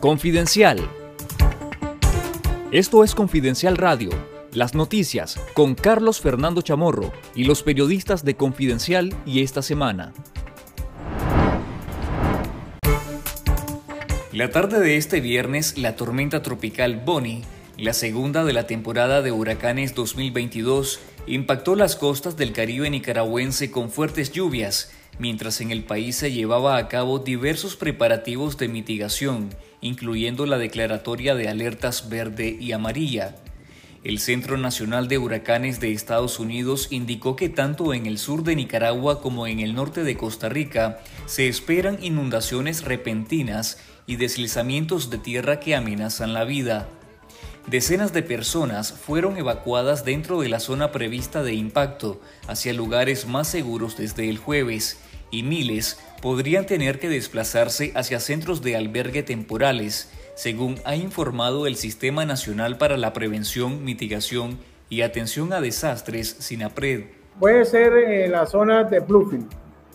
Confidencial. Esto es Confidencial Radio, las noticias con Carlos Fernando Chamorro y los periodistas de Confidencial y esta semana. La tarde de este viernes, la tormenta tropical Bonnie, la segunda de la temporada de huracanes 2022, impactó las costas del Caribe nicaragüense con fuertes lluvias, mientras en el país se llevaba a cabo diversos preparativos de mitigación, incluyendo la declaratoria de alertas verde y amarilla. El Centro Nacional de Huracanes de Estados Unidos indicó que tanto en el sur de Nicaragua como en el norte de Costa Rica se esperan inundaciones repentinas y deslizamientos de tierra que amenazan la vida. Decenas de personas fueron evacuadas dentro de la zona prevista de impacto hacia lugares más seguros desde el jueves y miles podrían tener que desplazarse hacia centros de albergue temporales, según ha informado el Sistema Nacional para la Prevención, Mitigación y Atención a Desastres, SINAPRED. Puede ser en la zona de Bluefield,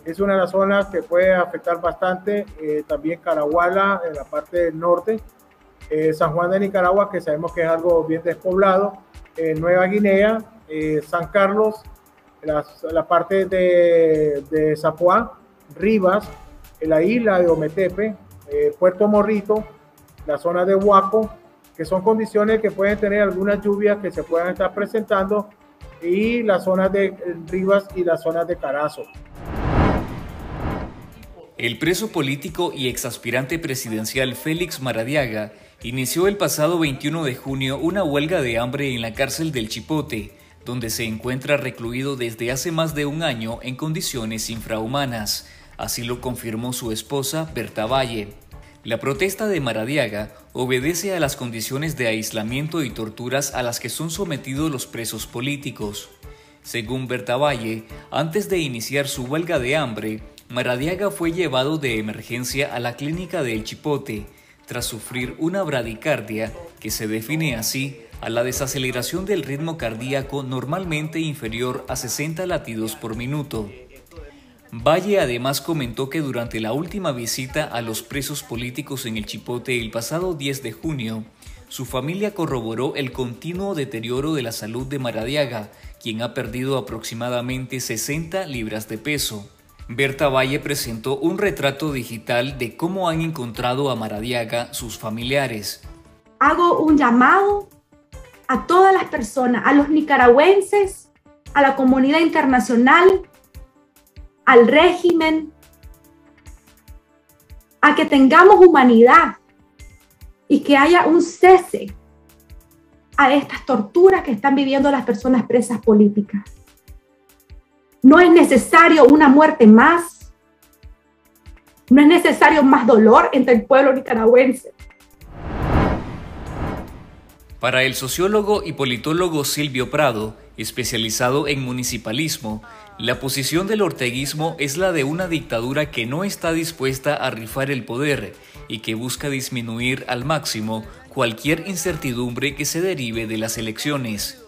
es una de las zonas que puede afectar bastante, eh, también Caraguala en la parte del norte, eh, San Juan de Nicaragua, que sabemos que es algo bien despoblado, eh, Nueva Guinea, San Carlos, la, parte de, de Zapuá, Rivas, la isla de Ometepe, Puerto Morrito, la zona de Huaco, que son condiciones que pueden tener algunas lluvias que se puedan estar presentando, y las zonas de Rivas y las zonas de Carazo. El preso político y exaspirante presidencial Félix Maradiaga inició el pasado 21 de junio una huelga de hambre en la cárcel del Chipote, donde se encuentra recluido desde hace más de un año en condiciones infrahumanas. Así lo confirmó su esposa Berta Valle. La protesta de Maradiaga obedece a las condiciones de aislamiento y torturas a las que son sometidos los presos políticos. Según Berta Valle, antes de iniciar su huelga de hambre, Maradiaga fue llevado de emergencia a la clínica del Chipote tras sufrir una bradicardia que se define así a la desaceleración del ritmo cardíaco normalmente inferior a 60 latidos por minuto. Valle además comentó que durante la última visita a los presos políticos en el Chipote el pasado 10 de junio, su familia corroboró el continuo deterioro de la salud de Maradiaga, quien ha perdido aproximadamente 60 libras de peso. Berta Valle presentó un retrato digital de cómo han encontrado a Maradiaga sus familiares. Hago un llamado a todas las personas, a los nicaragüenses, a la comunidad internacional, al régimen, a que tengamos humanidad y que haya un cese a estas torturas que están viviendo las personas presas políticas. No es necesario una muerte más. No es necesario más dolor entre el pueblo nicaragüense. Para el sociólogo y politólogo Silvio Prado, especializado en municipalismo, la posición del orteguismo es la de una dictadura que no está dispuesta a rifar el poder y que busca disminuir al máximo cualquier incertidumbre que se derive de las elecciones.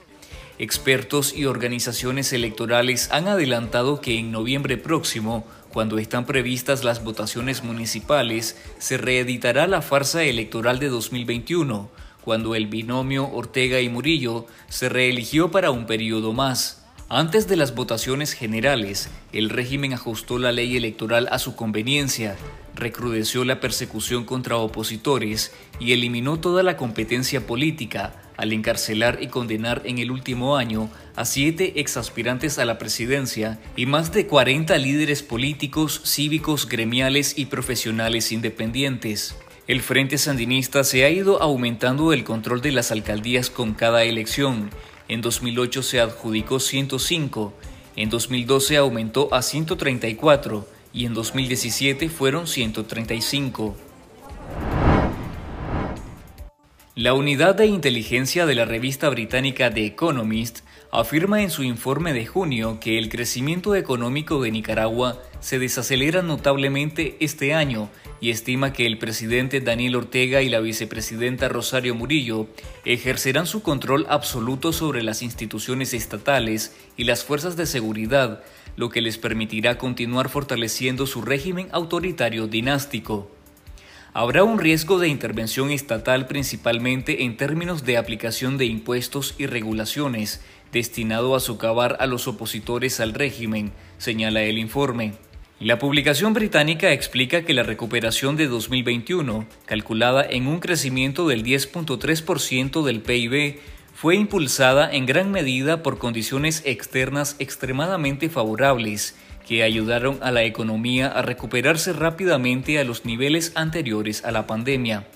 Expertos y organizaciones electorales han adelantado que en noviembre próximo, cuando están previstas las votaciones municipales, se reeditará la farsa electoral de 2021, cuando el binomio Ortega y Murillo se reeligió para un periodo más. Antes de las votaciones generales, el régimen ajustó la ley electoral a su conveniencia, recrudeció la persecución contra opositores y eliminó toda la competencia política, al encarcelar y condenar en el último año a siete exaspirantes a la presidencia y más de 40 líderes políticos, cívicos, gremiales y profesionales independientes. El Frente Sandinista se ha ido aumentando el control de las alcaldías con cada elección. En 2008 se adjudicó 105, en 2012 aumentó a 134 y en 2017 fueron 135. La unidad de inteligencia de la revista británica The Economist afirma en su informe de junio que el crecimiento económico de Nicaragua se desacelera notablemente este año y estima que el presidente Daniel Ortega y la vicepresidenta Rosario Murillo ejercerán su control absoluto sobre las instituciones estatales y las fuerzas de seguridad, lo que les permitirá continuar fortaleciendo su régimen autoritario dinástico. habrá un riesgo de intervención estatal principalmente en términos de aplicación de impuestos y regulaciones, destinado a socavar a los opositores al régimen, señala el informe. La publicación británica explica que la recuperación de 2021, calculada en un crecimiento del 10.3% del PIB, fue impulsada en gran medida por condiciones externas extremadamente favorables que ayudaron a la economía a recuperarse rápidamente a los niveles anteriores a la pandemia.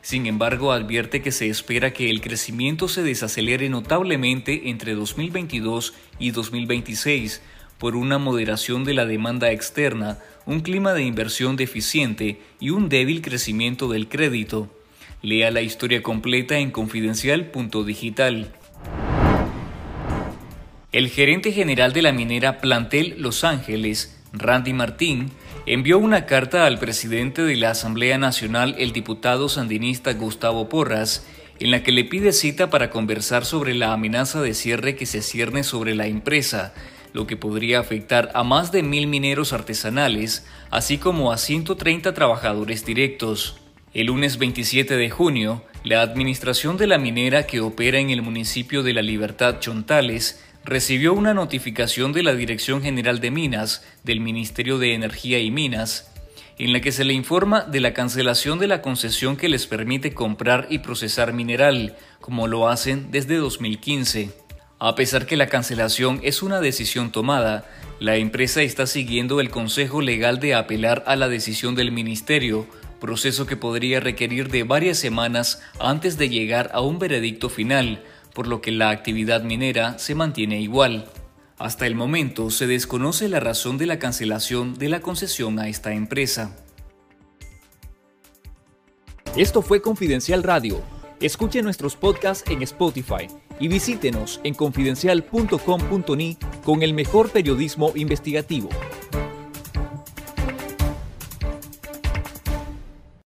Sin embargo, advierte que se espera que el crecimiento se desacelere notablemente entre 2022 y 2026 por una moderación de la demanda externa, un clima de inversión deficiente y un débil crecimiento del crédito. Lea la historia completa en confidencial.digital. El gerente general de la minera Plantel Los Ángeles, Randy Martín, envió una carta al presidente de la Asamblea Nacional, el diputado sandinista Gustavo Porras, en la que le pide cita para conversar sobre la amenaza de cierre que se cierne sobre la empresa, lo que podría afectar a más de mil mineros artesanales, así como a 130 trabajadores directos. El lunes 27 de junio, la administración de la minera que opera en el municipio de La Libertad Chontales recibió una notificación de la Dirección General de Minas del Ministerio de Energía y Minas, en la que se le informa de la cancelación de la concesión que les permite comprar y procesar mineral, como lo hacen desde 2015. A pesar que la cancelación es una decisión tomada, la empresa está siguiendo el consejo legal de apelar a la decisión del ministerio, proceso que podría requerir de varias semanas antes de llegar a un veredicto final, por lo que la actividad minera se mantiene igual. Hasta el momento se desconoce la razón de la cancelación de la concesión a esta empresa. Esto fue Confidencial Radio. Escuche nuestros podcasts en Spotify y visítenos en confidencial.com.ni con el mejor periodismo investigativo.